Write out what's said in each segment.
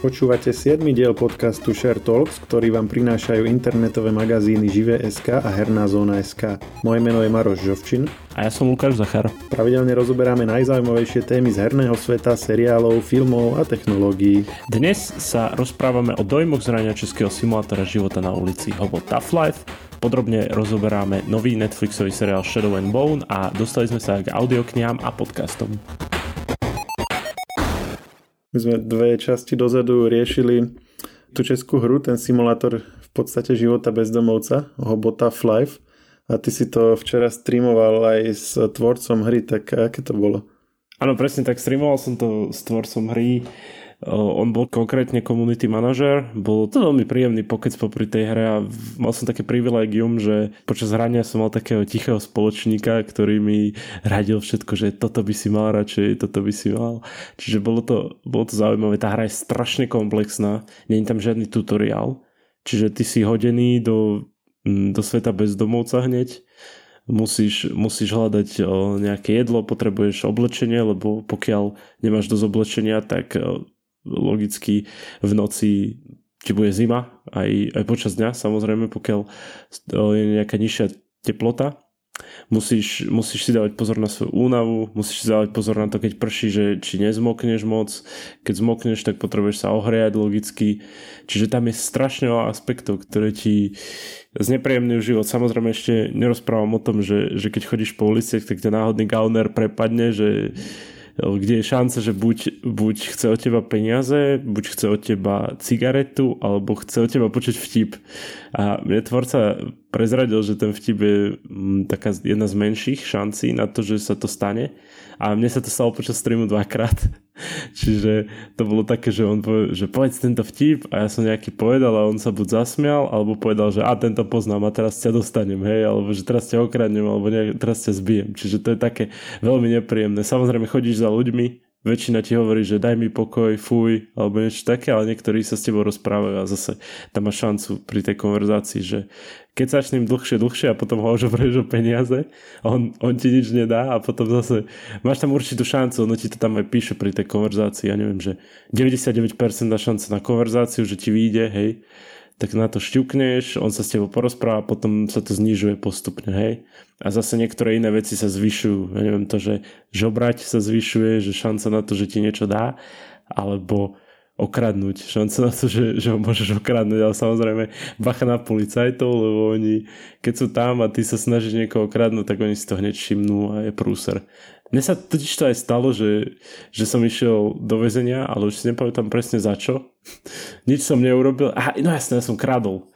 Počúvate 7. diel podcastu Share Talks, ktorý vám prinášajú internetové magazíny Živé.sk a Herná zóna.sk. Moje meno je Maroš Žovčin. A ja som Lukáš Zachar. Pravidelne rozoberáme najzaujímavejšie témy z herného sveta, seriálov, filmov a technológií. Dnes sa rozprávame o dojmoch zrania českého simulátora života na ulici Hobo Tough Life, Podrobne rozoberáme nový Netflixový seriál Shadow and Bone a dostali sme sa k audioknihám a podcastom. My sme dve časti dozadu riešili tú českú hru, ten simulátor v podstate života bezdomovca, Hobota Life. A ty si to včera streamoval aj s tvorcom hry, tak aké to bolo? Áno, presne tak, streamoval som to s tvorcom hry on bol konkrétne community manažer, bol to veľmi príjemný pokec popri tej hre a mal som také privilegium, že počas hrania som mal takého tichého spoločníka, ktorý mi radil všetko, že toto by si mal radšej, toto by si mal. Čiže bolo to, bolo to zaujímavé. Tá hra je strašne komplexná, je tam žiadny tutoriál, čiže ty si hodený do, mm, do sveta bezdomovca hneď musíš, musíš hľadať nejaké jedlo, potrebuješ oblečenie, lebo pokiaľ nemáš dosť oblečenia, tak logicky v noci ti bude zima, aj, aj počas dňa samozrejme, pokiaľ je nejaká nižšia teplota. Musíš, musíš si dávať pozor na svoju únavu, musíš si dávať pozor na to, keď prší, že či nezmokneš moc. Keď zmokneš, tak potrebuješ sa ohriať logicky. Čiže tam je strašne veľa aspektov, ktoré ti znepríjemňujú život. Samozrejme ešte nerozprávam o tom, že, že keď chodíš po ulici, tak ťa náhodný gauner prepadne, že kde je šanca, že buď, buď chce od teba peniaze, buď chce od teba cigaretu, alebo chce od teba počuť vtip. A mne tvorca prezradil, že ten vtip je mm, taká jedna z menších šancí na to, že sa to stane. A mne sa to stalo počas streamu dvakrát. Čiže to bolo také, že on povedal, že povedz tento vtip a ja som nejaký povedal a on sa buď zasmial, alebo povedal, že a tento poznám a teraz ťa dostanem, hej, alebo že teraz ťa okradnem, alebo ne, teraz ťa zbijem. Čiže to je také veľmi nepríjemné. Samozrejme chodíš za ľuďmi, väčšina ti hovorí, že daj mi pokoj, fuj, alebo niečo také, ale niektorí sa s tebou rozprávajú a zase tam má šancu pri tej konverzácii, že keď sa s ním dlhšie, dlhšie a potom ho už o peniaze, on, on ti nič nedá a potom zase máš tam určitú šancu, ono ti to tam aj píše pri tej konverzácii, ja neviem, že 99% na šanca na konverzáciu, že ti vyjde, hej, tak na to šťukneš, on sa s tebou porozpráva, potom sa to znižuje postupne, hej. A zase niektoré iné veci sa zvyšujú. Ja neviem to, že žobrať sa zvyšuje, že šanca na to, že ti niečo dá, alebo okradnúť. Šanca na to, že, že ho môžeš okradnúť, ale samozrejme bacha na policajtov, lebo oni, keď sú tam a ty sa snažíš niekoho okradnúť, tak oni si to hneď všimnú a je prúser. Mne sa totiž to aj stalo, že, že som išiel do väzenia, ale už si nepamätám presne za čo. Nič som neurobil. Aha, no jasne, ja som kradol.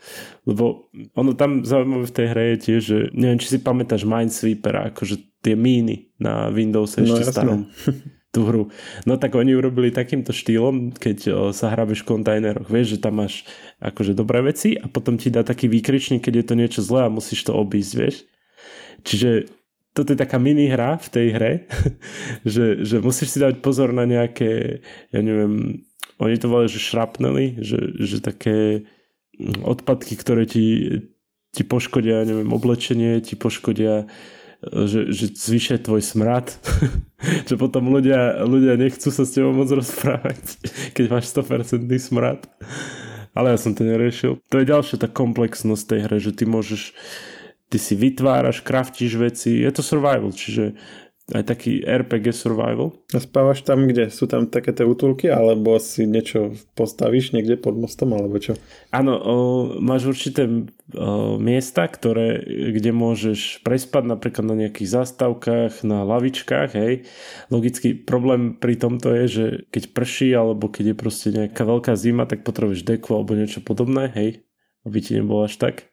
Lebo ono tam zaujímavé v tej hre je tiež, že neviem, či si pamätáš Minesweeper, akože tie míny na Windows ešte no, starom. tú hru. No tak oni urobili takýmto štýlom, keď o, sa hrabeš v kontajneroch. Vieš, že tam máš akože dobré veci a potom ti dá taký výkričník, keď je to niečo zlé a musíš to obísť, vieš. Čiže toto je taká mini hra v tej hre, že, že musíš si dať pozor na nejaké, ja neviem, oni to volajú, že šrapnely, že, že také odpadky, ktoré ti, ti poškodia, neviem, oblečenie, ti poškodia že, že zvýšia tvoj smrad, že potom ľudia, ľudia nechcú sa s tebou moc rozprávať, keď máš 100% smrad. Ale ja som to neriešil. To je ďalšia tá komplexnosť tej hry, že ty môžeš ty si vytváraš, kraftíš veci, je to survival, čiže aj taký RPG survival. A spávaš tam kde? Sú tam také tie útulky, alebo si niečo postavíš niekde pod mostom, alebo čo? Áno, o, máš určité o, miesta, ktoré, kde môžeš prespať napríklad na nejakých zástavkách, na lavičkách, hej. Logický problém pri tomto je, že keď prší, alebo keď je proste nejaká veľká zima, tak potrebuješ deku alebo niečo podobné, hej, aby ti nebolo až tak.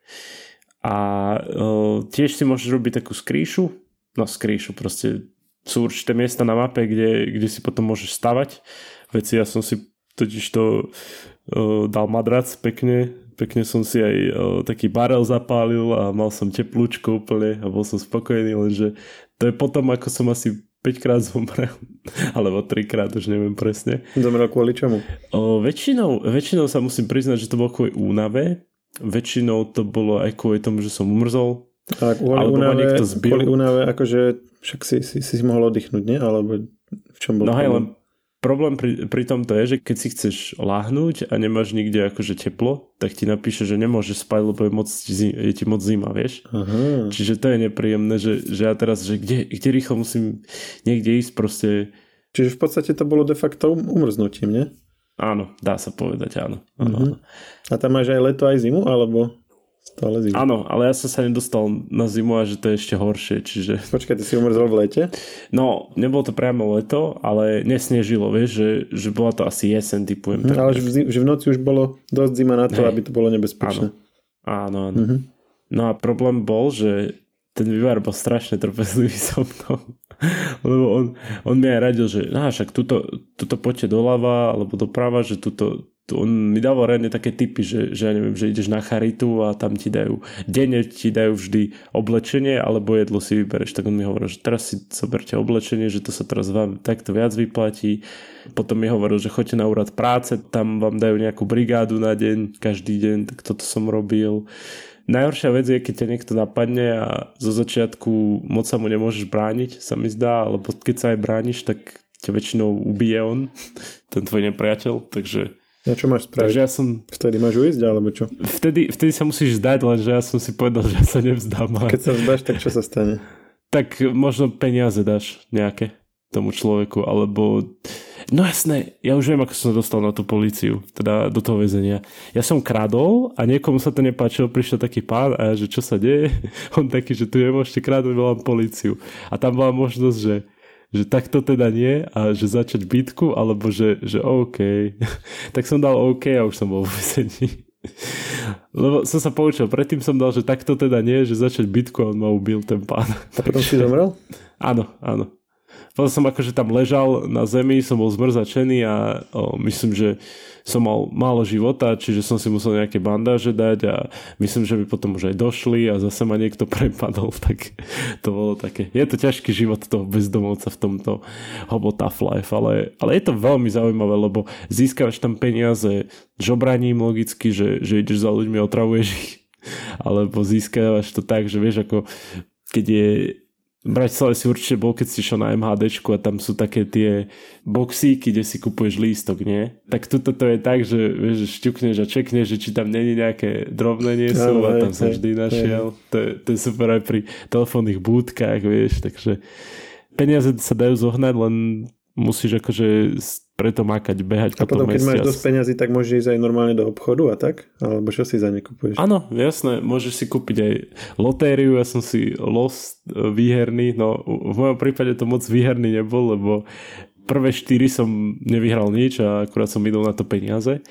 A uh, tiež si môžeš robiť takú skrýšu, no skrýšu proste sú určité miesta na mape, kde, kde si potom môžeš stavať veci. Ja som si totiž to uh, dal madrac pekne, pekne som si aj uh, taký barel zapálil a mal som teplúčko úplne a bol som spokojný, lenže to je potom, ako som asi 5 krát zomrel, alebo 3 krát, už neviem presne. Zomrel kvôli čomu? O, väčšinou, väčšinou sa musím priznať, že to bolo kvôli únave, väčšinou to bolo aj kvôli tomu, že som umrzol. Tak, kvôli únave, kvôli únave, akože však si, si, si mohol oddychnúť, nie? Alebo v čom bol No hej, len problém pri, pri tomto je, že keď si chceš láhnuť a nemáš nikde akože teplo, tak ti napíše, že nemôžeš spať, lebo je, moc, je ti moc zima, vieš. Aha. Čiže to je nepríjemné, že, že ja teraz, že kde, kde rýchlo musím niekde ísť proste. Čiže v podstate to bolo de facto um, umrznutím, nie? Áno, dá sa povedať, áno. áno, áno. A tam máš aj leto, aj zimu, alebo stále zimu? Áno, ale ja som sa nedostal na zimu a že to je ešte horšie, čiže... Počkaj, ty si umrzol v lete? No, nebolo to priamo leto, ale nesnežilo, vieš, že, že bola to asi jesen, typujem. Uh-huh, ale že v, že v noci už bolo dosť zima na to, Hej. aby to bolo nebezpečné. Áno, áno. áno. Uh-huh. No a problém bol, že ten vývar bol strašne trpezlivý so mnou. Lebo on, on mi aj radil, že no, však tuto, tuto poďte doľava alebo doprava, že tuto, tu, on mi dával reálne také typy, že, že ja neviem, že ideš na charitu a tam ti dajú, denne ti dajú vždy oblečenie alebo jedlo si vybereš. Tak on mi hovoril, že teraz si zoberte oblečenie, že to sa teraz vám takto viac vyplatí. Potom mi hovoril, že choďte na úrad práce, tam vám dajú nejakú brigádu na deň, každý deň, tak toto som robil Najhoršia vec je, keď ťa niekto napadne a zo začiatku moc sa mu nemôžeš brániť, sa mi zdá, alebo keď sa aj brániš, tak ťa väčšinou ubije on, ten tvoj nepriateľ, takže... A čo máš spraviť? Takže ja som... Vtedy máš uísť, alebo čo? Vtedy, vtedy sa musíš zdať, lenže ja som si povedal, že ja sa nevzdám. A... Keď sa vzdáš, tak čo sa stane? Tak možno peniaze dáš nejaké tomu človeku, alebo No jasné, ja už viem, ako som dostal na tú políciu, teda do toho väzenia. Ja som kradol a niekomu sa to nepáčilo, prišiel taký pán a ja, že čo sa deje? On taký, že tu nemôžete kradnúť, volám políciu. A tam bola možnosť, že že takto teda nie a že začať bitku, alebo že, že OK. tak som dal OK a už som bol v väzení. Lebo som sa poučil, predtým som dal, že takto teda nie, že začať bitku a on ma ubil ten pán. A potom si zomrel? áno, áno. Potom som akože tam ležal na zemi, som bol zmrzačený a o, myslím, že som mal málo života, čiže som si musel nejaké bandáže dať a myslím, že by potom už aj došli a zase ma niekto prepadol, tak to bolo také. Je to ťažký život toho bezdomovca v tomto hobo tough life, ale, ale je to veľmi zaujímavé, lebo získavaš tam peniaze žobraním logicky, že, že ideš za ľuďmi, otravuješ ich, alebo získavaš to tak, že vieš, ako keď je v Bratislave si určite bol, keď si šiel na MHD a tam sú také tie boxíky, kde si kupuješ lístok, nie? Tak tuto to je tak, že vieš, šťukneš a čekneš, že či tam není nejaké drobné nie sú no, a tam sa vždy našiel. To, je, to je super aj pri telefónnych búdkach, vieš, takže peniaze sa dajú zohnať, len musíš akože preto makať, behať A potom, keď máš dosť peňazí, tak môžeš ísť aj normálne do obchodu a tak? Alebo čo si za ne kupuješ? Áno, jasné, môžeš si kúpiť aj lotériu, ja som si los e, výherný, no v mojom prípade to moc výherný nebol, lebo prvé štyri som nevyhral nič a akurát som idol na to peniaze.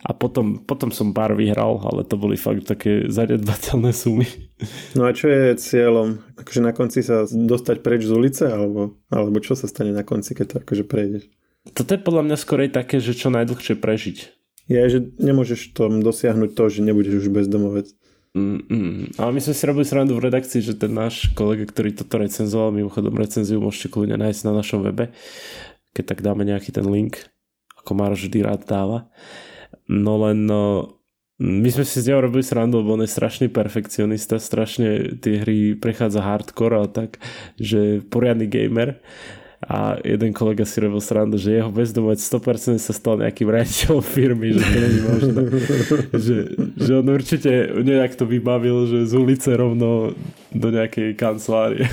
A potom, potom som pár vyhral, ale to boli fakt také zanedbateľné sumy. No a čo je cieľom? Akože na konci sa dostať preč z ulice? Alebo, alebo čo sa stane na konci, keď to akože prejdeš? Toto je podľa mňa skorej také, že čo najdlhšie prežiť. Je, že nemôžeš tom dosiahnuť to, že nebudeš už bezdomovec. Mm-mm. Ale my sme si robili srandu v redakcii, že ten náš kolega, ktorý toto recenzoval, mimochodom recenziu môžete kľudne nájsť na našom webe, keď tak dáme nejaký ten link, ako Maroš vždy rád dáva. No len no, my sme si z neho robili srandu, lebo on je strašný perfekcionista, strašne tie hry prechádza hardcore a tak, že poriadny gamer a jeden kolega si robil srandu, že jeho bezdomovec 100% sa stal nejakým riaditeľom firmy, že to není možné. že, že on určite nejak to vybavil, že z ulice rovno do nejakej kancelárie.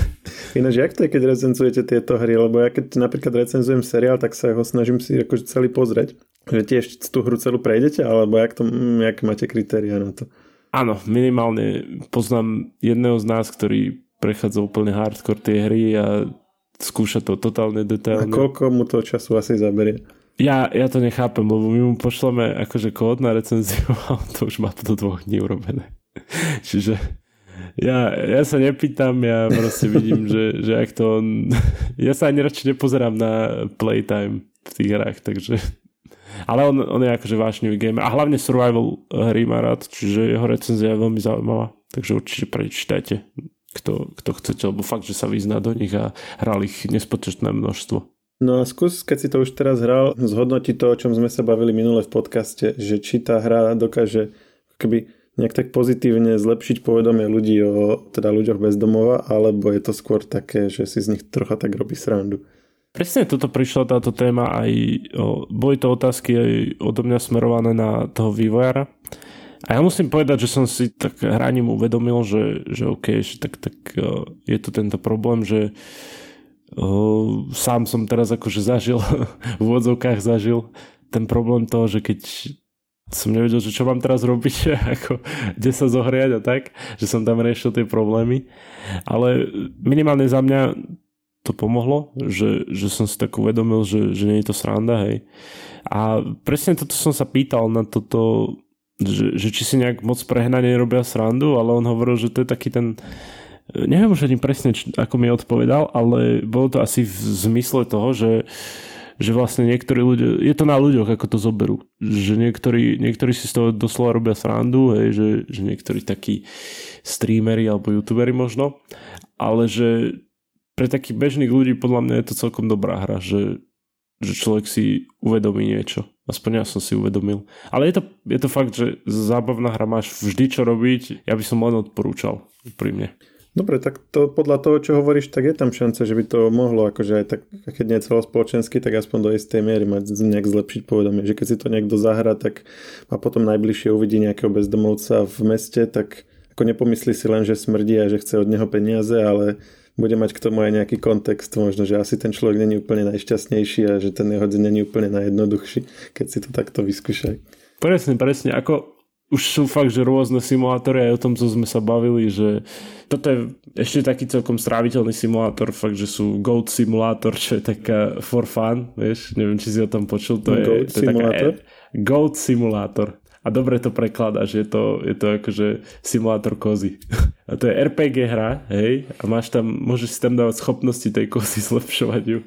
Ináč, jak to je, keď recenzujete tieto hry? Lebo ja keď napríklad recenzujem seriál, tak sa ho snažím si akože celý pozrieť. Že tiež tú hru celú prejdete, alebo jak to, jak máte kritéria na to? Áno, minimálne poznám jedného z nás, ktorý prechádza úplne hardcore tie hry a skúša to totálne detailne. A koľko mu to času asi zaberie? Ja, ja to nechápem, lebo my mu pošleme akože kód na recenziu a on to už má do dvoch dní urobené. Čiže ja, ja sa nepýtam, ja proste vidím, že, že ak to on... Ja sa ani radšej nepozerám na playtime v tých hrách, takže... Ale on, on je akože vášnivý gamer a hlavne survival hry má rád, čiže jeho recenzia je veľmi zaujímavá, takže určite prečítajte kto, kto chcete, lebo fakt, že sa vyzná do nich a hral ich nespočetné množstvo. No a skús, keď si to už teraz hral, zhodnotiť to, o čom sme sa bavili minule v podcaste, že či tá hra dokáže keby nejak tak pozitívne zlepšiť povedomie ľudí o teda ľuďoch bez domova, alebo je to skôr také, že si z nich trocha tak robí srandu. Presne toto prišla táto téma aj, o, boli to otázky aj odo mňa smerované na toho vývojára. A ja musím povedať, že som si tak hraním uvedomil, že, že OK, že tak, tak je tu tento problém, že o, sám som teraz akože zažil, v úvodzovkách zažil ten problém toho, že keď som nevedel, že čo mám teraz robiť, ako, kde sa zohriať a tak, že som tam riešil tie problémy. Ale minimálne za mňa to pomohlo, že, že som si tak uvedomil, že, že nie je to sranda, hej. A presne toto som sa pýtal na toto, že, že či si nejak moc prehnane robia srandu, ale on hovoril, že to je taký ten neviem už ani presne, ako mi odpovedal, ale bolo to asi v zmysle toho, že že vlastne niektorí ľudia, je to na ľuďoch, ako to zoberú. Že niektorí, niektorí si z toho doslova robia srandu, hej, že, že niektorí takí streamery alebo youtuberi možno, ale že pre takých bežných ľudí podľa mňa je to celkom dobrá hra, že, že človek si uvedomí niečo. Aspoň ja som si uvedomil. Ale je to, je to fakt, že zábavná hra máš vždy čo robiť. Ja by som len odporúčal pri mne. Dobre, tak to podľa toho, čo hovoríš, tak je tam šanca, že by to mohlo, akože aj tak, keď nie celospoločensky, tak aspoň do istej miery mať nejak zlepšiť povedomie. Že keď si to niekto zahra, tak a potom najbližšie uvidí nejakého bezdomovca v meste, tak ako nepomyslí si len, že smrdí a že chce od neho peniaze, ale bude mať k tomu aj nejaký kontext, možno, že asi ten človek není úplne najšťastnejší a že ten jeho deň není úplne najjednoduchší, keď si to takto vyskúšaj. Presne, presne. Ako už sú fakt, že rôzne simulátory aj o tom, co sme sa bavili, že toto je ešte taký celkom stráviteľný simulátor, fakt, že sú Goat Simulator, čo je taká for fun, vieš, neviem, či si o tom počul, to Goat je, to je Simulator? taká Goat Simulator a dobre to prekladáš, je to, je to akože simulátor kozy. A to je RPG hra, hej, a máš tam, môžeš si tam dávať schopnosti tej kozy zlepšovať ju.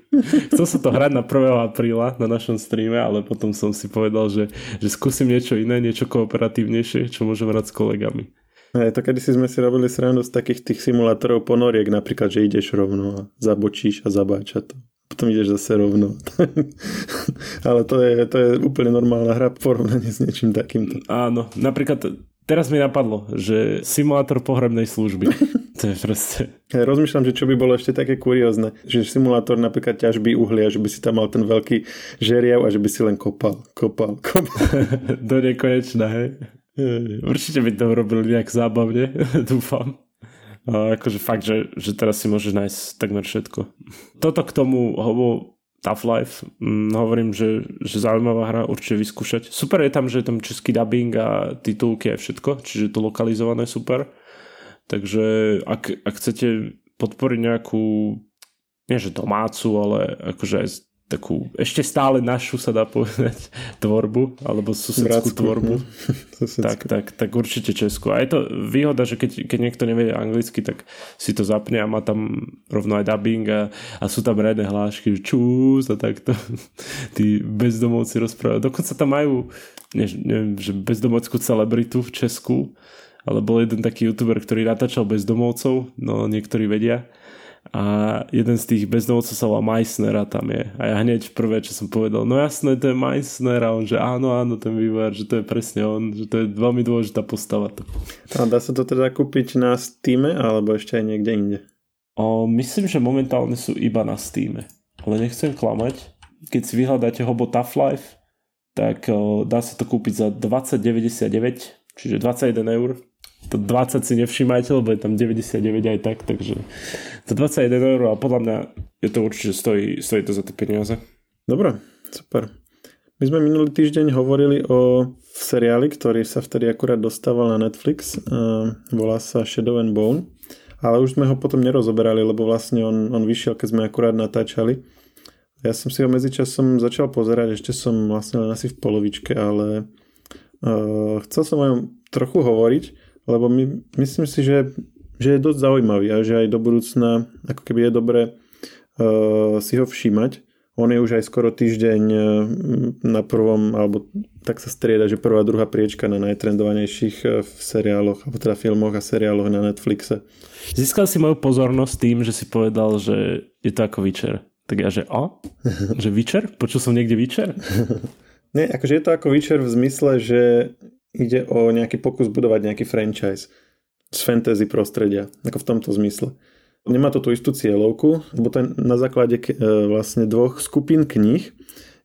Chcel sa to hrať na 1. apríla na našom streame, ale potom som si povedal, že, že skúsim niečo iné, niečo kooperatívnejšie, čo môžem hrať s kolegami. Aj to kedy si sme si robili srandu z takých tých simulátorov ponoriek, napríklad, že ideš rovno a zabočíš a zabáča to potom ideš zase rovno. Ale to je, to je úplne normálna hra v porovnaní s niečím takýmto. Áno, napríklad teraz mi napadlo, že simulátor pohrebnej služby. to je proste... Ja rozmýšľam, že čo by bolo ešte také kuriózne, že simulátor napríklad ťažby uhlia, že by si tam mal ten veľký žeriav a že by si len kopal, kopal, kopal. Do nekonečna, hej. Určite by to robili nejak zábavne, dúfam. Akože fakt, že, že teraz si môžeš nájsť takmer všetko. Toto k tomu hovo Tough Life, hm, hovorím, že, že zaujímavá hra, určite vyskúšať. Super je tam, že je tam český dubbing a titulky a všetko, čiže to lokalizované super. Takže ak, ak chcete podporiť nejakú nie že domácu, ale akože aj takú ešte stále našu sa dá povedať tvorbu, alebo susedskú Bratskú, tvorbu. No. tak, tak, tak určite Česku. A je to výhoda, že keď, keď niekto nevie anglicky, tak si to zapne a má tam rovno aj dubbing a, a sú tam redné hlášky, že čús a takto. Tí bezdomovci rozprávajú. Dokonca tam majú ne, neviem, že bezdomovskú celebritu v Česku, ale bol jeden taký youtuber, ktorý natáčal bezdomovcov, no niektorí vedia a jeden z tých bezdomovcov sa volá Meissner a tam je. A ja hneď prvé, čo som povedal, no jasné, to je Meissner a on, že áno, áno, ten vývojár, že to je presne on, že to je veľmi dôležitá postava. A dá sa to teda kúpiť na Steam alebo ešte aj niekde inde? O, myslím, že momentálne sú iba na Steam. Ale nechcem klamať. Keď si vyhľadáte Hobo Tough Life, tak o, dá sa to kúpiť za 20,99, čiže 21 eur to 20 si nevšímajte, lebo je tam 99 aj tak, takže to 21 eur a podľa mňa je to určite stojí, stojí to za tie peniaze. Dobre, super. My sme minulý týždeň hovorili o seriáli, ktorý sa vtedy akurát dostával na Netflix. Volá sa Shadow and Bone. Ale už sme ho potom nerozoberali, lebo vlastne on, on vyšiel, keď sme akurát natáčali. Ja som si ho medzičasom začal pozerať, ešte som vlastne len asi v polovičke, ale uh, chcel som o ňom trochu hovoriť, lebo my, myslím si, že, že je dosť zaujímavý a že aj do budúcna ako keby je dobre uh, si ho všímať. On je už aj skoro týždeň uh, na prvom, alebo tak sa strieda, že prvá, druhá priečka na najtrendovanejších uh, v seriáloch, alebo teda filmoch a seriáloch na Netflixe. Získal si moju pozornosť tým, že si povedal, že je to ako Witcher. Tak ja, že o? že Witcher? Počul som niekde Witcher? Nie, akože je to ako Witcher v zmysle, že ide o nejaký pokus budovať nejaký franchise z fantasy prostredia, ako v tomto zmysle. Nemá to tú istú cieľovku, lebo to je na základe e, vlastne dvoch skupín kníh.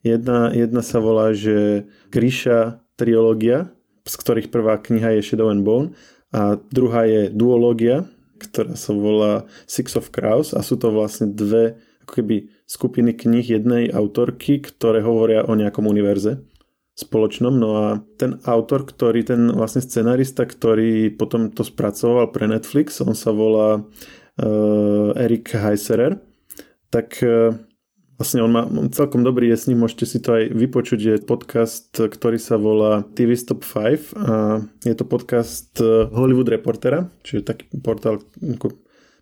Jedna, jedna sa volá, že Grisha triológia, z ktorých prvá kniha je Shadow and Bone a druhá je duológia, ktorá sa volá Six of Crows a sú to vlastne dve ako keby skupiny kníh jednej autorky, ktoré hovoria o nejakom univerze spoločnom. No a ten autor, ktorý, ten vlastne scenarista, ktorý potom to spracoval pre Netflix, on sa volá uh, Erik Heiserer, tak uh, vlastne on má celkom dobrý je s ním, môžete si to aj vypočuť, je podcast, ktorý sa volá TV Stop 5 a je to podcast eh, Hollywood Reportera, čiže taký portál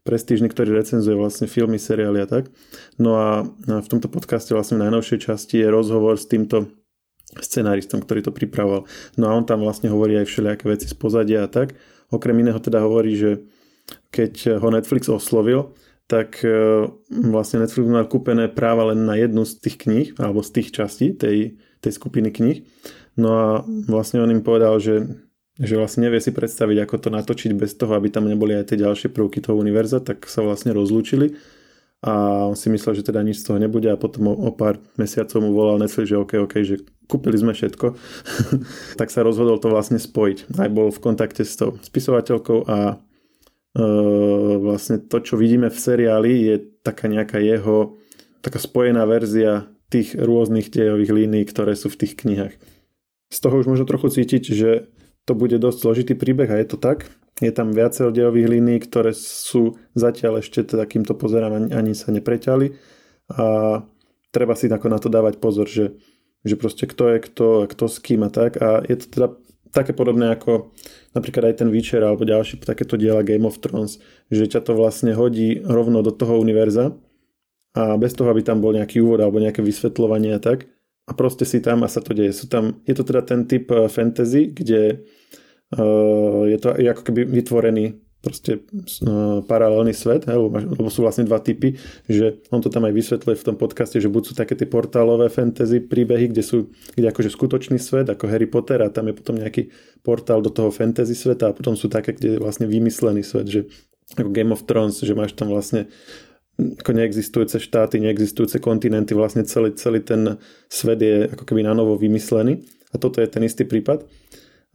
prestížny, ktorý recenzuje vlastne filmy, seriály a tak. No a v tomto podcaste vlastne v najnovšej časti je rozhovor s týmto scenáristom, ktorý to pripravoval. No a on tam vlastne hovorí aj všelijaké veci z pozadia a tak. Okrem iného teda hovorí, že keď ho Netflix oslovil, tak e, vlastne Netflix mal kúpené práva len na jednu z tých kníh, alebo z tých častí tej, tej skupiny kníh. No a vlastne on im povedal, že, že vlastne nevie si predstaviť, ako to natočiť bez toho, aby tam neboli aj tie ďalšie prvky toho univerza, tak sa vlastne rozlúčili a on si myslel, že teda nič z toho nebude a potom o, o pár mesiacov mu volal Netflix, že OK, OK, že kúpili sme všetko. tak sa rozhodol to vlastne spojiť. Aj bol v kontakte s tou spisovateľkou a e, vlastne to, čo vidíme v seriáli, je taká nejaká jeho taká spojená verzia tých rôznych dejových línií, ktoré sú v tých knihách. Z toho už možno trochu cítiť, že to bude dosť zložitý príbeh a je to tak. Je tam viacero dejových línií, ktoré sú zatiaľ ešte takýmto pozerám ani sa nepreťali. A treba si na to dávať pozor, že, že proste kto je kto, kto s kým a tak. A je to teda také podobné ako napríklad aj ten Witcher alebo ďalší takéto diela Game of Thrones, že ťa to vlastne hodí rovno do toho univerza a bez toho, aby tam bol nejaký úvod alebo nejaké vysvetľovanie a tak. A proste si tam a sa to deje. Sú tam, je to teda ten typ eh, fantasy, kde je to ako keby vytvorený proste uh, paralelný svet, lebo, lebo sú vlastne dva typy, že on to tam aj vysvetľuje v tom podcaste, že buď sú také tie portálové fantasy príbehy, kde sú kde akože skutočný svet, ako Harry Potter a tam je potom nejaký portál do toho fantasy sveta a potom sú také, kde je vlastne vymyslený svet, že ako Game of Thrones, že máš tam vlastne ako neexistujúce štáty, neexistujúce kontinenty, vlastne celý, celý ten svet je ako keby na novo vymyslený. A toto je ten istý prípad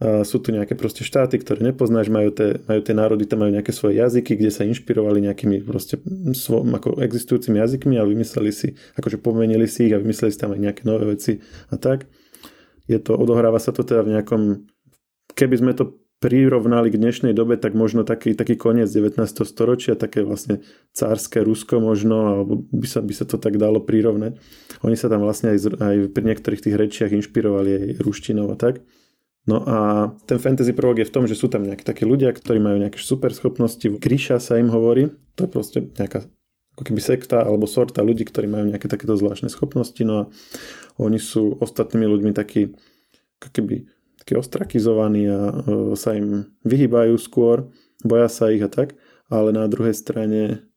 sú tu nejaké proste štáty, ktoré nepoznáš, majú tie, majú tie národy, tam majú nejaké svoje jazyky, kde sa inšpirovali nejakými proste svo, ako existujúcimi jazykmi a vymysleli si, akože pomenili si ich a vymysleli si tam aj nejaké nové veci a tak. Je to, odohráva sa to teda v nejakom, keby sme to prirovnali k dnešnej dobe, tak možno taký, taký koniec 19. storočia, také vlastne cárske Rusko možno, alebo by sa, by sa to tak dalo prirovnať. Oni sa tam vlastne aj, aj pri niektorých tých rečiach inšpirovali aj ruštinou a tak. No a ten fantasy prvok je v tom, že sú tam nejakí takí ľudia, ktorí majú nejaké super schopnosti. Gríša sa im hovorí, to je proste nejaká ako keby sekta alebo sorta ľudí, ktorí majú nejaké takéto zvláštne schopnosti. No a oni sú ostatnými ľuďmi takí ako keby takí ostrakizovaní a e, sa im vyhýbajú skôr, boja sa ich a tak, ale na druhej strane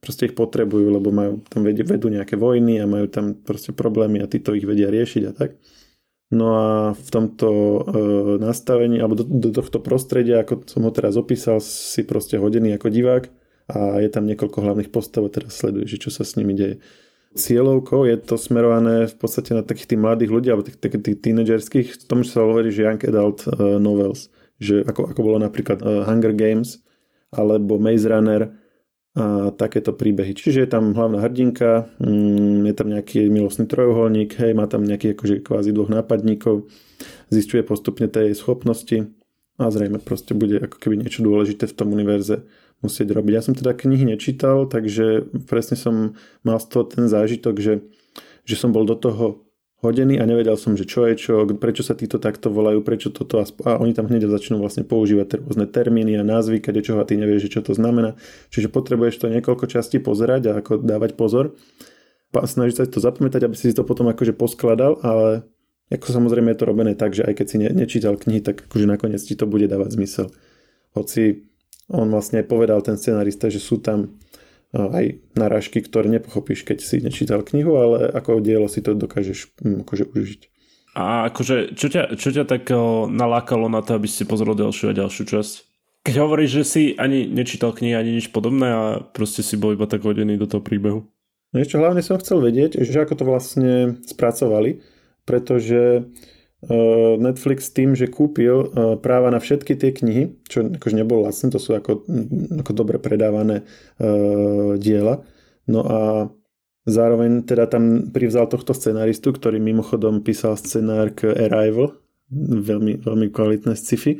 proste ich potrebujú, lebo majú tam vedú nejaké vojny a majú tam proste problémy a títo ich vedia riešiť a tak. No a v tomto e, nastavení, alebo do, do tohto prostredia, ako som ho teraz opísal, si proste hodený ako divák a je tam niekoľko hlavných postav a teraz sleduješ, čo sa s nimi deje. Cieľovkou je to smerované v podstate na takých tých mladých ľudí, alebo tých, tých, tých tínedžerských, tomu sa hovorí, že young adult uh, novels, že ako, ako bolo napríklad uh, Hunger Games alebo Maze Runner, a takéto príbehy. Čiže je tam hlavná hrdinka, mm, je tam nejaký milostný trojuholník, hej, má tam nejakých akože kvázi dvoch nápadníkov, zistuje postupne tej schopnosti a zrejme proste bude ako keby niečo dôležité v tom univerze musieť robiť. Ja som teda knihy nečítal, takže presne som mal z toho ten zážitok, že, že som bol do toho hodený a nevedel som, že čo je čo, prečo sa títo takto volajú, prečo toto a oni tam hneď začnú vlastne používať rôzne termíny a názvy, kade čo a ty nevieš, čo to znamená. Čiže potrebuješ to niekoľko častí pozerať a ako dávať pozor. Snažiť sa to zapamätať, aby si to potom akože poskladal, ale ako samozrejme je to robené tak, že aj keď si ne, nečítal knihy, tak akože nakoniec ti to bude dávať zmysel. Hoci on vlastne aj povedal ten scenarista, že sú tam aj narážky, ktoré nepochopíš, keď si nečítal knihu, ale ako dielo si to dokážeš hm, akože užiť. A akože, čo ťa, čo ťa tak nalákalo na to, aby si pozrel ďalšiu a ďalšiu časť? Keď hovoríš, že si ani nečítal knihy, ani nič podobné a proste si bol iba tak hodený do toho príbehu. No ešte hlavne som chcel vedieť, že ako to vlastne spracovali, pretože uh, Netflix tým, že kúpil uh, práva na všetky tie knihy, čo akože nebolo vlastne, to sú ako, ako dobre predávané uh, diela. No a zároveň teda tam privzal tohto scenáristu, ktorý mimochodom písal scenár k Arrival, veľmi, veľmi kvalitné sci-fi,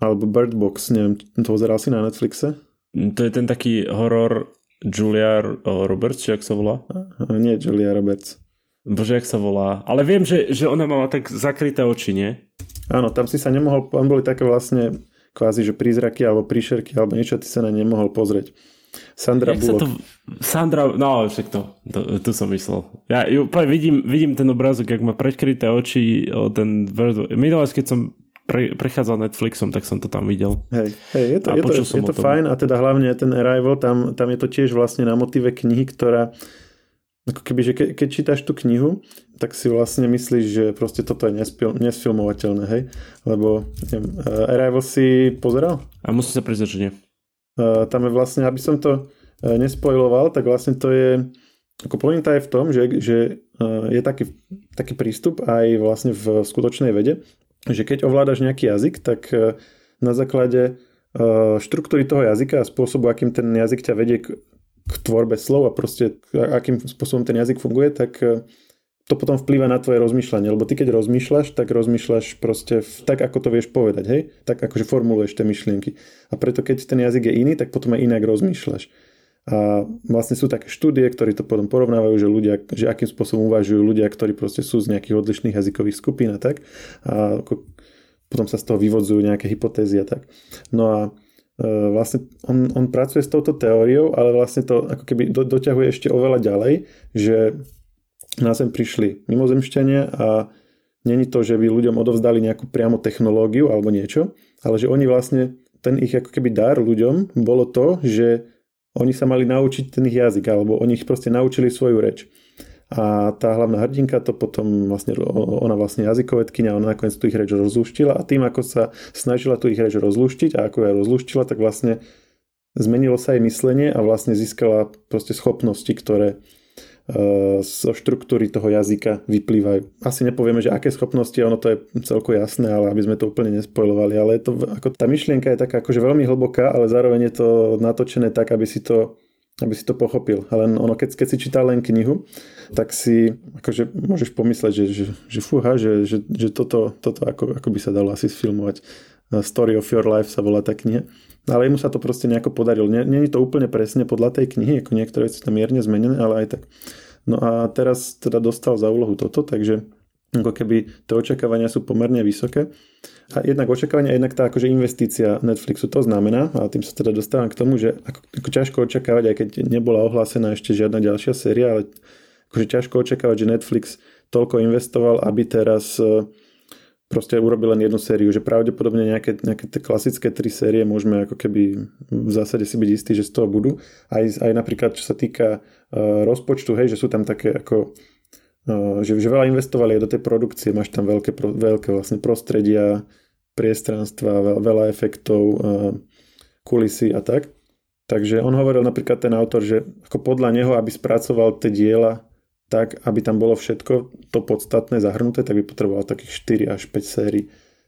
alebo Bird Box, neviem, to pozeral si na Netflixe? To je ten taký horor Julia Roberts, či ak sa volá? Nie, Julia Roberts. Bože, jak sa volá. Ale viem, že, že ona mala tak zakryté oči, nie? Áno, tam si sa nemohol, tam boli také vlastne kvázi, že prízraky alebo príšerky alebo niečo, ty sa na nemohol pozrieť. Sandra Jak Bullock. To, Sandra, no však to, to, to som myslel. Ja úplne vidím, vidím ten obrázok, jak má predkryté oči, ten minulé, keď som pre, prechádzal Netflixom, tak som to tam videl. Hej, hej je to, je to, je to fajn a teda hlavne ten Arrival, tam, tam je to tiež vlastne na motive knihy, ktorá ako keby, že ke, keď čítaš tú knihu, tak si vlastne myslíš, že proste toto je nespil, nesfilmovateľné, hej? Lebo neviem, uh, Arrival si pozeral? A musím sa priznať, že nie. Uh, tam je vlastne, aby som to uh, nespoiloval, tak vlastne to je ako pointa je v tom, že, že uh, je taký, taký prístup aj vlastne v skutočnej vede, že keď ovládaš nejaký jazyk, tak uh, na základe štruktúry toho jazyka a spôsobu, akým ten jazyk ťa vedie k, k tvorbe slov a proste akým spôsobom ten jazyk funguje, tak e, to potom vplýva na tvoje rozmýšľanie, lebo ty keď rozmýšľaš, tak rozmýšľaš proste v, tak, ako to vieš povedať, hej? Tak akože formuluješ tie myšlienky. A preto keď ten jazyk je iný, tak potom aj inak rozmýšľaš. A vlastne sú také štúdie, ktorí to potom porovnávajú, že ľudia, že akým spôsobom uvažujú ľudia, ktorí proste sú z nejakých odlišných jazykových skupín a tak. A potom sa z toho vyvodzujú nejaké hypotézy a tak. No a vlastne on, on pracuje s touto teóriou, ale vlastne to ako keby do, doťahuje ešte oveľa ďalej, že na Zem prišli mimozemšťania a není to, že by ľuďom odovzdali nejakú priamo technológiu alebo niečo, ale že oni vlastne, ten ich ako keby dar ľuďom bolo to, že oni sa mali naučiť ten ich jazyk, alebo oni ich proste naučili svoju reč. A tá hlavná hrdinka to potom vlastne, ona vlastne jazykovedkynia, ona nakoniec tú ich reč rozluštila a tým, ako sa snažila tú ich reč rozluštiť a ako ja rozluštila, tak vlastne zmenilo sa jej myslenie a vlastne získala proste schopnosti, ktoré e, zo štruktúry toho jazyka vyplývajú. Asi nepovieme, že aké schopnosti, ono to je celko jasné, ale aby sme to úplne nespojovali. Ale je to, ako, tá myšlienka je taká akože veľmi hlboká, ale zároveň je to natočené tak, aby si to aby si to pochopil. Ale ono, keď, keď si čítal len knihu, tak si akože môžeš pomysleť, že, že, že fúha, že, že, že toto, toto ako, ako by sa dalo asi sfilmovať. Story of Your Life sa volá tá kniha. Ale mu sa to proste nejako podarilo. Není to úplne presne podľa tej knihy, ako niektoré veci tam mierne zmenené, ale aj tak. No a teraz teda dostal za úlohu toto, takže ako keby tie očakávania sú pomerne vysoké. A jednak očakávania, jednak tá akože investícia Netflixu to znamená, a tým sa teda dostávam k tomu, že ako, ako ťažko očakávať, aj keď nebola ohlásená ešte žiadna ďalšia séria, ale akože ťažko očakávať, že Netflix toľko investoval, aby teraz e, proste urobil len jednu sériu, že pravdepodobne nejaké, nejaké tie klasické tri série môžeme ako keby v zásade si byť istí, že z toho budú. Aj, aj napríklad, čo sa týka uh, rozpočtu, hej, že sú tam také ako že, že veľa investovali aj do tej produkcie, máš tam veľké, veľké vlastne prostredia, priestranstva, veľa efektov, kulisy a tak. Takže on hovoril napríklad ten autor, že ako podľa neho, aby spracoval tie diela tak, aby tam bolo všetko to podstatné zahrnuté, tak by potreboval takých 4 až 5 sérií.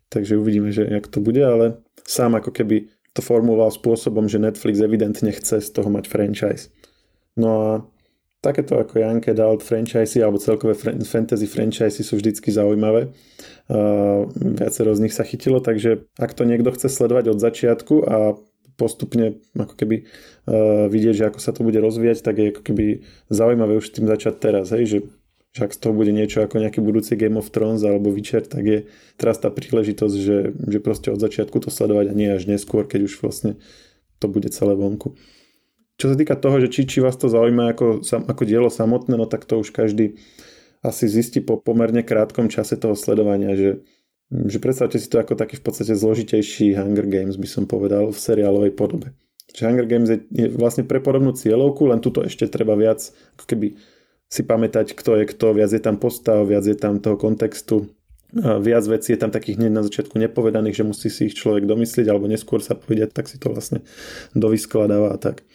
Takže uvidíme, že jak to bude, ale sám ako keby to formuloval spôsobom, že Netflix evidentne chce z toho mať franchise. No a takéto ako Janke Dalt franchise alebo celkové fantasy franchise sú vždycky zaujímavé. Uh, viacero z nich sa chytilo, takže ak to niekto chce sledovať od začiatku a postupne ako keby uh, vidieť, že ako sa to bude rozvíjať, tak je ako keby zaujímavé už tým začať teraz, hej, že, že ak z toho bude niečo ako nejaký budúci Game of Thrones alebo Witcher, tak je teraz tá príležitosť, že, že proste od začiatku to sledovať a nie až neskôr, keď už vlastne to bude celé vonku. Čo sa týka toho, že či, či vás to zaujíma ako, ako dielo samotné, no tak to už každý asi zistí po pomerne krátkom čase toho sledovania, že, že predstavte si to ako taký v podstate zložitejší Hunger Games, by som povedal, v seriálovej podobe. Čiže Hunger Games je, je vlastne pre podobnú cieľovku, len tuto ešte treba viac ako keby si pamätať, kto je kto, viac je tam postav, viac je tam toho kontextu, viac vecí je tam takých hneď na začiatku nepovedaných, že musí si ich človek domyslieť alebo neskôr sa povedať, tak si to vlastne dovyskladáva a tak.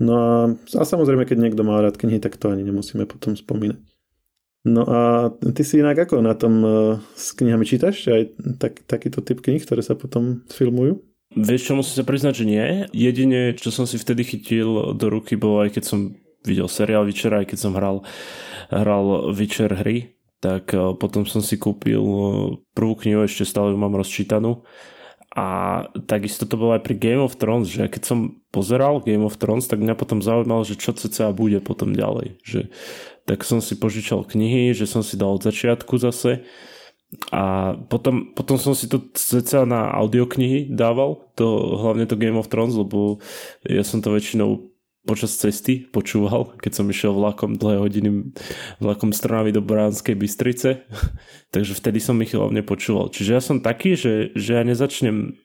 No a, a samozrejme, keď niekto má rád knihy, tak to ani nemusíme potom spomínať. No a ty si inak ako na tom uh, s knihami čítaš? Aj tak, takýto typ knih, ktoré sa potom filmujú? Vieš čo, musím sa priznať, že nie. Jedine, čo som si vtedy chytil do ruky, bolo aj keď som videl seriál Witcher, aj keď som hral, hral Witcher hry, tak uh, potom som si kúpil prvú knihu, ešte stále ju mám rozčítanú. A takisto to bolo aj pri Game of Thrones, že keď som pozeral Game of Thrones, tak mňa potom zaujímalo, že čo cca bude potom ďalej. Že tak som si požičal knihy, že som si dal od začiatku zase a potom, potom som si to ceca na audioknihy dával, to, hlavne to Game of Thrones, lebo ja som to väčšinou počas cesty počúval, keď som išiel vlakom dlhé hodiny vlakom z Trnavy do Bránskej Bystrice. Takže vtedy som ich hlavne počúval. Čiže ja som taký, že, že ja nezačnem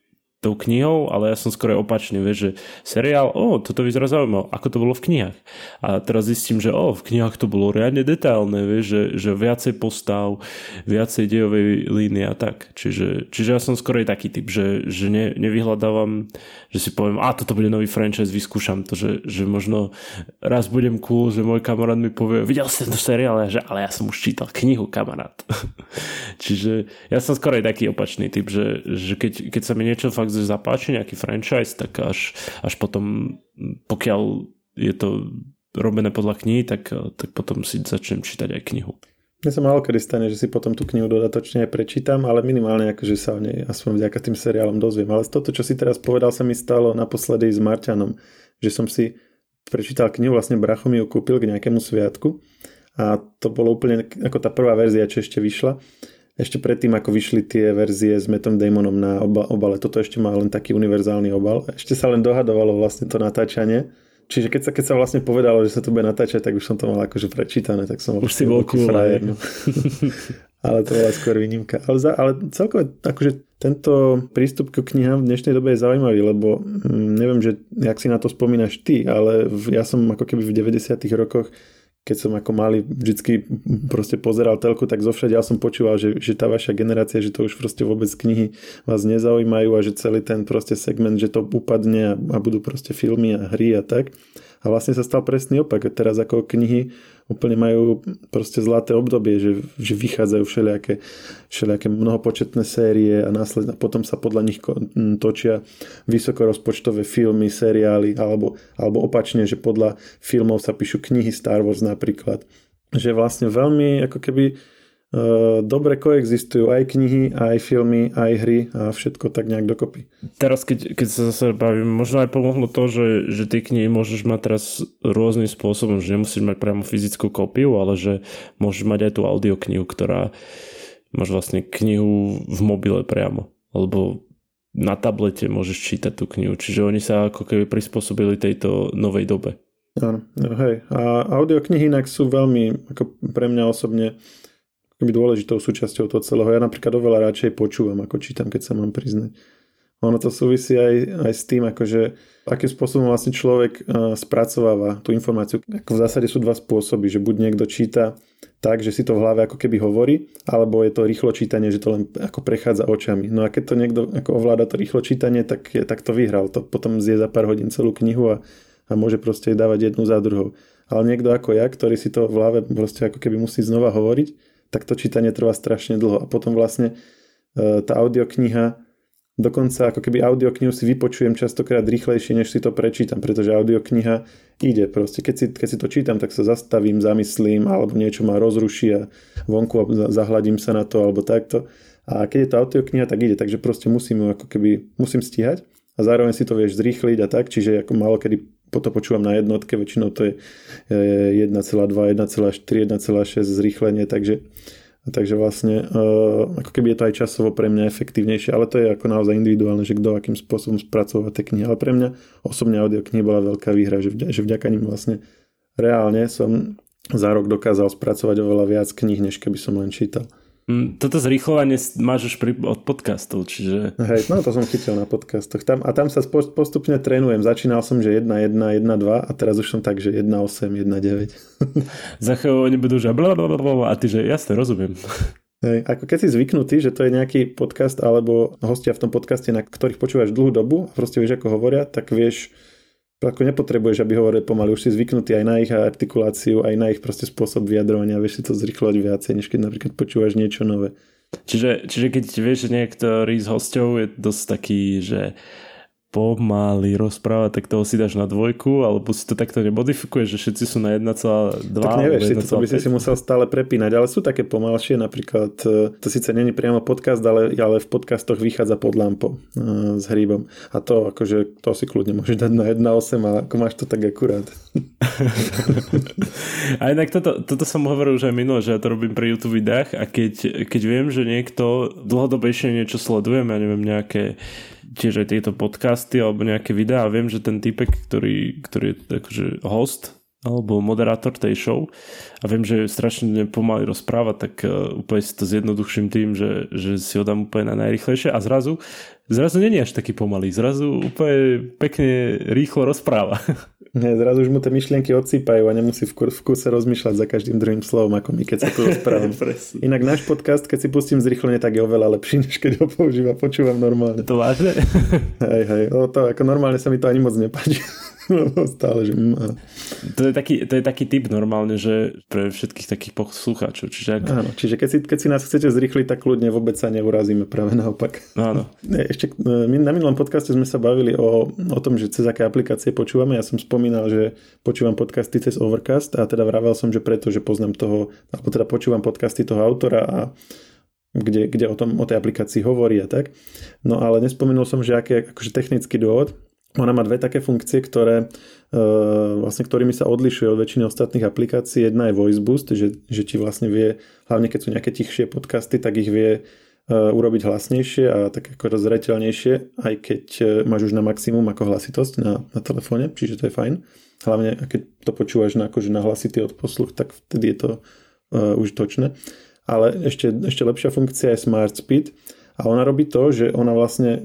tou knihou, ale ja som skoro opačne, vieš, že seriál, o, toto vyzerá zaujímavé, ako to bolo v knihách. A teraz zistím, že o, v knihách to bolo riadne detailné, vieš, že, že viacej postav, viacej dejovej línie a tak. Čiže, čiže ja som aj taký typ, že, že ne, nevyhľadávam, že si poviem, a toto bude nový franchise, vyskúšam to, že, že možno raz budem cool, že môj kamarát mi povie, videl si tento seriál, že, ale ja som už čítal knihu, kamarát. čiže ja som skoro aj taký opačný typ, že, že keď, keď sa mi niečo fakt zapáči nejaký franchise, tak až, až potom, pokiaľ je to robené podľa knihy, tak, tak potom si začnem čítať aj knihu. Mne sa málo kedy stane, že si potom tú knihu dodatočne prečítam, ale minimálne akože sa o nej aspoň vďaka tým seriálom dozviem. Ale toto, čo si teraz povedal, sa mi stalo naposledy s Marťanom, že som si prečítal knihu, vlastne bracho ju kúpil k nejakému sviatku a to bolo úplne ako tá prvá verzia, čo ešte vyšla ešte predtým, ako vyšli tie verzie s Metom Damonom na oba, obale. Toto ešte má len taký univerzálny obal. Ešte sa len dohadovalo vlastne to natáčanie. Čiže keď sa, keď sa vlastne povedalo, že sa to bude natáčať, tak už som to mal akože prečítané, tak som už si bol cool. No. ale to bola skôr výnimka. Ale, za, ale celkové, akože tento prístup k knihám v dnešnej dobe je zaujímavý, lebo hm, neviem, že jak si na to spomínaš ty, ale v, ja som ako keby v 90 rokoch keď som ako malý vždycky proste pozeral telku, tak zovšadiaľ som počúval, že, že tá vaša generácia, že to už proste vôbec knihy vás nezaujímajú a že celý ten proste segment, že to upadne a, a budú proste filmy a hry a tak. A vlastne sa stal presný opak. Teraz ako knihy úplne majú proste zlaté obdobie, že, že vychádzajú všelijaké, všelijaké mnohopočetné série a následne potom sa podľa nich točia vysokorozpočtové filmy, seriály alebo, alebo opačne, že podľa filmov sa píšu knihy Star Wars napríklad. Že vlastne veľmi ako keby dobre koexistujú aj knihy, aj filmy, aj hry a všetko tak nejak dokopy. Teraz, keď, keď sa zase bavím, možno aj pomohlo to, že, že tie knihy môžeš mať teraz rôznym spôsobom, že nemusíš mať priamo fyzickú kópiu, ale že môžeš mať aj tú audioknihu, ktorá máš vlastne knihu v mobile priamo, alebo na tablete môžeš čítať tú knihu, čiže oni sa ako keby prispôsobili tejto novej dobe. Áno, hej. A audioknihy inak sú veľmi, ako pre mňa osobne, akoby dôležitou súčasťou toho celého. Ja napríklad oveľa radšej počúvam, ako čítam, keď sa mám priznať. Ono to súvisí aj, aj s tým, akože akým spôsobom vlastne človek uh, spracováva tú informáciu. Ako v zásade sú dva spôsoby, že buď niekto číta tak, že si to v hlave ako keby hovorí, alebo je to rýchlo čítanie, že to len ako prechádza očami. No a keď to niekto ako ovláda to rýchlo čítanie, tak, je, tak to vyhral. To potom zje za pár hodín celú knihu a, a môže proste dávať jednu za druhou. Ale niekto ako ja, ktorý si to v hlave proste ako keby musí znova hovoriť, tak to čítanie trvá strašne dlho. A potom vlastne e, tá audiokniha, dokonca ako keby audioknihu si vypočujem častokrát rýchlejšie, než si to prečítam, pretože audiokniha ide proste. Keď si, keď si to čítam, tak sa zastavím, zamyslím, alebo niečo ma rozruší a vonku a zahľadím sa na to, alebo takto. A keď je to audiokniha, tak ide, takže proste musím ju ako keby, musím stíhať a zároveň si to vieš zrýchliť a tak, čiže ako malo kedy to počúvam na jednotke, väčšinou to je 1,2, 1,4, 1,6 zrýchlenie, takže Takže vlastne uh, ako keby je to aj časovo pre mňa efektívnejšie, ale to je ako naozaj individuálne, že kto akým spôsobom spracovať tie knihy. Ale pre mňa osobne audioknihy bola veľká výhra, že, vďaka, že vďaka nim vlastne reálne som za rok dokázal spracovať oveľa viac kníh, než keby som len čítal. Mm, toto zrýchlovanie máš už pri, od podcastov, čiže... Hej, no to som chytil na podcastoch. Tam, a tam sa postupne trénujem. Začínal som, že 1, 1, 1, 2 a teraz už som tak, že 1, 8, 1, 9. Za chvíľu oni budú, že blablabla a ty, že jasne, rozumiem. Hej, ako keď si zvyknutý, že to je nejaký podcast alebo hostia v tom podcaste, na ktorých počúvaš dlhú dobu a proste vieš, ako hovoria, tak vieš, ako nepotrebuješ, aby hovorili pomaly, už si zvyknutý aj na ich artikuláciu, aj na ich proste spôsob vyjadrovania, vieš si to zrychlovať viacej, než keď napríklad počúvaš niečo nové. Čiže, čiže keď vieš, že niektorý z hostov je dosť taký, že pomaly rozprávať, tak toho si dáš na dvojku, alebo si to takto nemodifikuješ, že všetci sú na 1,2 Tak nevieš, si to by si si musel stále prepínať, ale sú také pomalšie, napríklad e, to síce není priamo podcast, ale, ale v podcastoch vychádza pod lampou uh, s hríbom. A to akože, to si kľudne môžeš dať na 1,8 a ako máš to tak akurát. a inak toto, toto som hovoril už aj minule, že ja to robím pri YouTube videách a keď, keď viem, že niekto dlhodobejšie niečo sledujem, ja neviem, nejaké tiež aj tieto podcasty alebo nejaké videá viem, že ten typek, ktorý, ktorý je akože host alebo moderátor tej show a viem, že strašne pomaly rozpráva, tak uh, úplne si to zjednoduším tým, že, že si ho dám úplne na najrychlejšie a zrazu, zrazu není až taký pomalý, zrazu úplne pekne rýchlo rozpráva. Nie, zrazu už mu tie myšlienky odsýpajú a nemusí v, v kuse rozmýšľať za každým druhým slovom, ako my, keď sa tu rozprávam. Inak náš podcast, keď si pustím zrychlenie, tak je oveľa lepší, než keď ho používa, počúvam normálne. To vážne? Hej, hej, o to, ako normálne sa mi to ani moc nepáči. Stále, že... To je, taký, to je taký typ normálne, že pre všetkých takých poslucháčov. Čiže, ak... Áno, čiže keď si, keď si nás chcete zrýchliť, tak kľudne vôbec sa neurazíme, práve naopak. Áno. Ešte e, my na minulom podcaste sme sa bavili o, o tom, že cez aké aplikácie počúvame. Ja som spomínal, že počúvam podcasty cez Overcast a teda vravel som, že preto, že poznám toho, alebo teda počúvam podcasty toho autora a kde, kde o, tom, o tej aplikácii hovorí a tak. No ale nespomenul som, že aký akože technický dôvod, ona má dve také funkcie, ktoré, e, vlastne, ktorými sa odlišuje od väčšiny ostatných aplikácií. Jedna je Voice Boost, že, že ti vlastne vie, hlavne keď sú nejaké tichšie podcasty, tak ich vie e, urobiť hlasnejšie a tak ako rozreteľnejšie, aj keď e, máš už na maximum ako hlasitosť na, na telefóne, čiže to je fajn. Hlavne keď to počúvaš na, akože na hlasitý odposluch, tak vtedy je to uh, užitočné. Ale ešte, ešte lepšia funkcia je Smart Speed, a ona robí to, že ona vlastne e,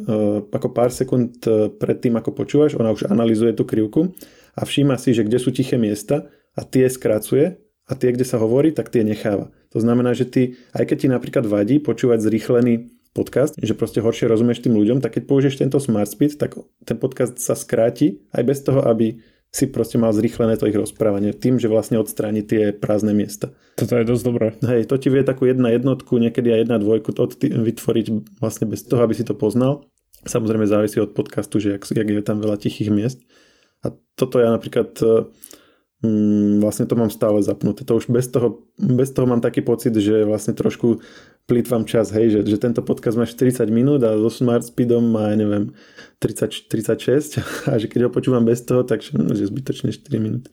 ako pár sekúnd e, pred tým, ako počúvaš, ona už analizuje tú krivku a všíma si, že kde sú tiché miesta a tie skracuje a tie, kde sa hovorí, tak tie necháva. To znamená, že ty, aj keď ti napríklad vadí počúvať zrýchlený podcast, že proste horšie rozumieš tým ľuďom, tak keď použiješ tento smart speed, tak ten podcast sa skráti aj bez toho, aby si proste mal zrýchlené to ich rozprávanie tým, že vlastne odstráni tie prázdne miesta. Toto je dosť dobré. Hej, to ti vie takú jedna jednotku, niekedy aj jedna dvojku to vytvoriť vlastne bez toho, aby si to poznal. Samozrejme závisí od podcastu, že jak, jak je tam veľa tichých miest. A toto ja napríklad mm, vlastne to mám stále zapnuté. To už bez toho, bez toho mám taký pocit, že vlastne trošku plýtvam čas, hej, že, že tento podcast má 40 minút a so Smart Speedom má, neviem, 30, 36 a že keď ho počúvam bez toho, tak no, že zbytočne 4 minúty.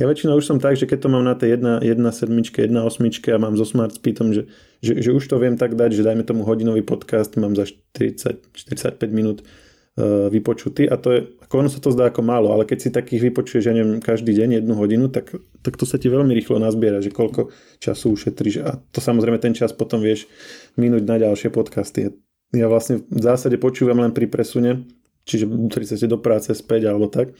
Ja väčšinou už som tak, že keď to mám na tej 1, 1 sedmičke, 1 osmičke a mám so Smart Speedom, že, že, že už to viem tak dať, že dajme tomu hodinový podcast, mám za 40, 45 minút vypočutý a to je, ako ono sa to zdá ako málo, ale keď si takých vypočuješ, ja neviem, každý deň jednu hodinu, tak, tak to sa ti veľmi rýchlo nazbiera, že koľko času ušetríš a to samozrejme ten čas potom vieš minúť na ďalšie podcasty. Ja vlastne v zásade počúvam len pri presune, čiže pri ceste do práce späť alebo tak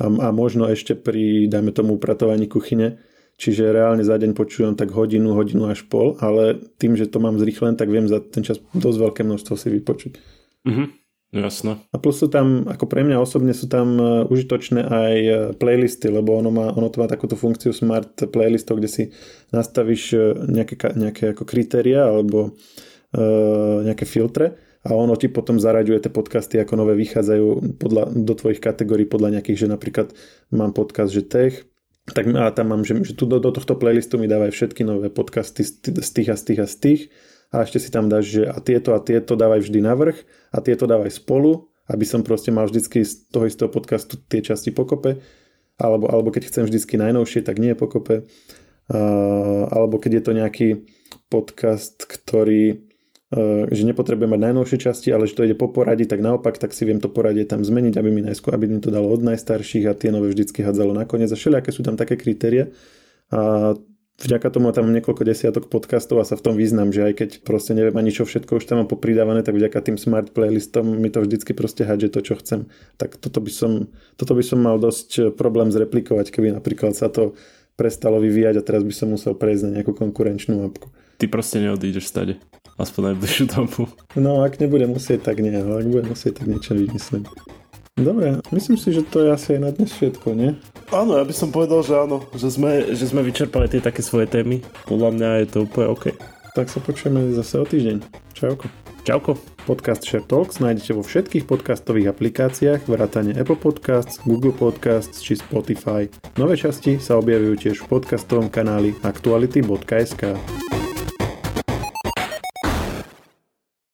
a, a možno ešte pri, dajme tomu, upratovaní kuchyne, čiže reálne za deň počúvam tak hodinu, hodinu až pol, ale tým, že to mám zrýchlen, tak viem za ten čas dosť veľké množstvo si vypočuť. Mm-hmm. Jasné. A plus sú tam, ako pre mňa osobne sú tam e, užitočné aj e, playlisty, lebo ono, má, ono to má takúto funkciu smart playlistov, kde si nastavíš e, nejaké, nejaké ako kritéria alebo uh, nejaké filtre a ono ti potom zaraďuje tie podcasty, ako nové vychádzajú podľa, do tvojich kategórií podľa nejakých, že napríklad mám podcast, že tech, tak a tam mám, že, že tu do, do tohto playlistu mi dávajú všetky nové podcasty z tých a z tých a z tých a ešte si tam dáš, že a tieto a tieto dávaj vždy na vrch a tieto dávaj spolu, aby som proste mal vždycky z toho istého podcastu tie časti pokope, alebo, alebo keď chcem vždycky najnovšie, tak nie pokope, uh, alebo keď je to nejaký podcast, ktorý uh, že nepotrebujem mať najnovšie časti, ale že to ide po poradí, tak naopak, tak si viem to poradie tam zmeniť, aby mi, najskôr, aby mi to dalo od najstarších a tie nové vždycky hádzalo nakoniec. A všelijaké sú tam také kritéria. A vďaka tomu tam niekoľko desiatok podcastov a sa v tom význam, že aj keď proste neviem ani čo všetko už tam mám popridávané, tak vďaka tým smart playlistom mi to vždycky proste hádže to, čo chcem. Tak toto by som, toto by som mal dosť problém zreplikovať, keby napríklad sa to prestalo vyvíjať a teraz by som musel prejsť na nejakú konkurenčnú mapku. ty proste neodídeš stade. Aspoň najbližšiu dobu. No, ak nebude musieť, tak nie, ale ak bude musieť, tak niečo vymyslím. Dobre, myslím si, že to je asi aj na dnes všetko, nie? Áno, ja by som povedal, že áno, že sme, že sme vyčerpali tie také svoje témy. Podľa mňa je to úplne OK. Tak sa počujeme zase o týždeň. Čauko. Čauko. Podcast Share Talks nájdete vo všetkých podcastových aplikáciách, vrátane Apple Podcasts, Google Podcasts či Spotify. Nové časti sa objavujú tiež v podcastovom kanáli aktuality.sk.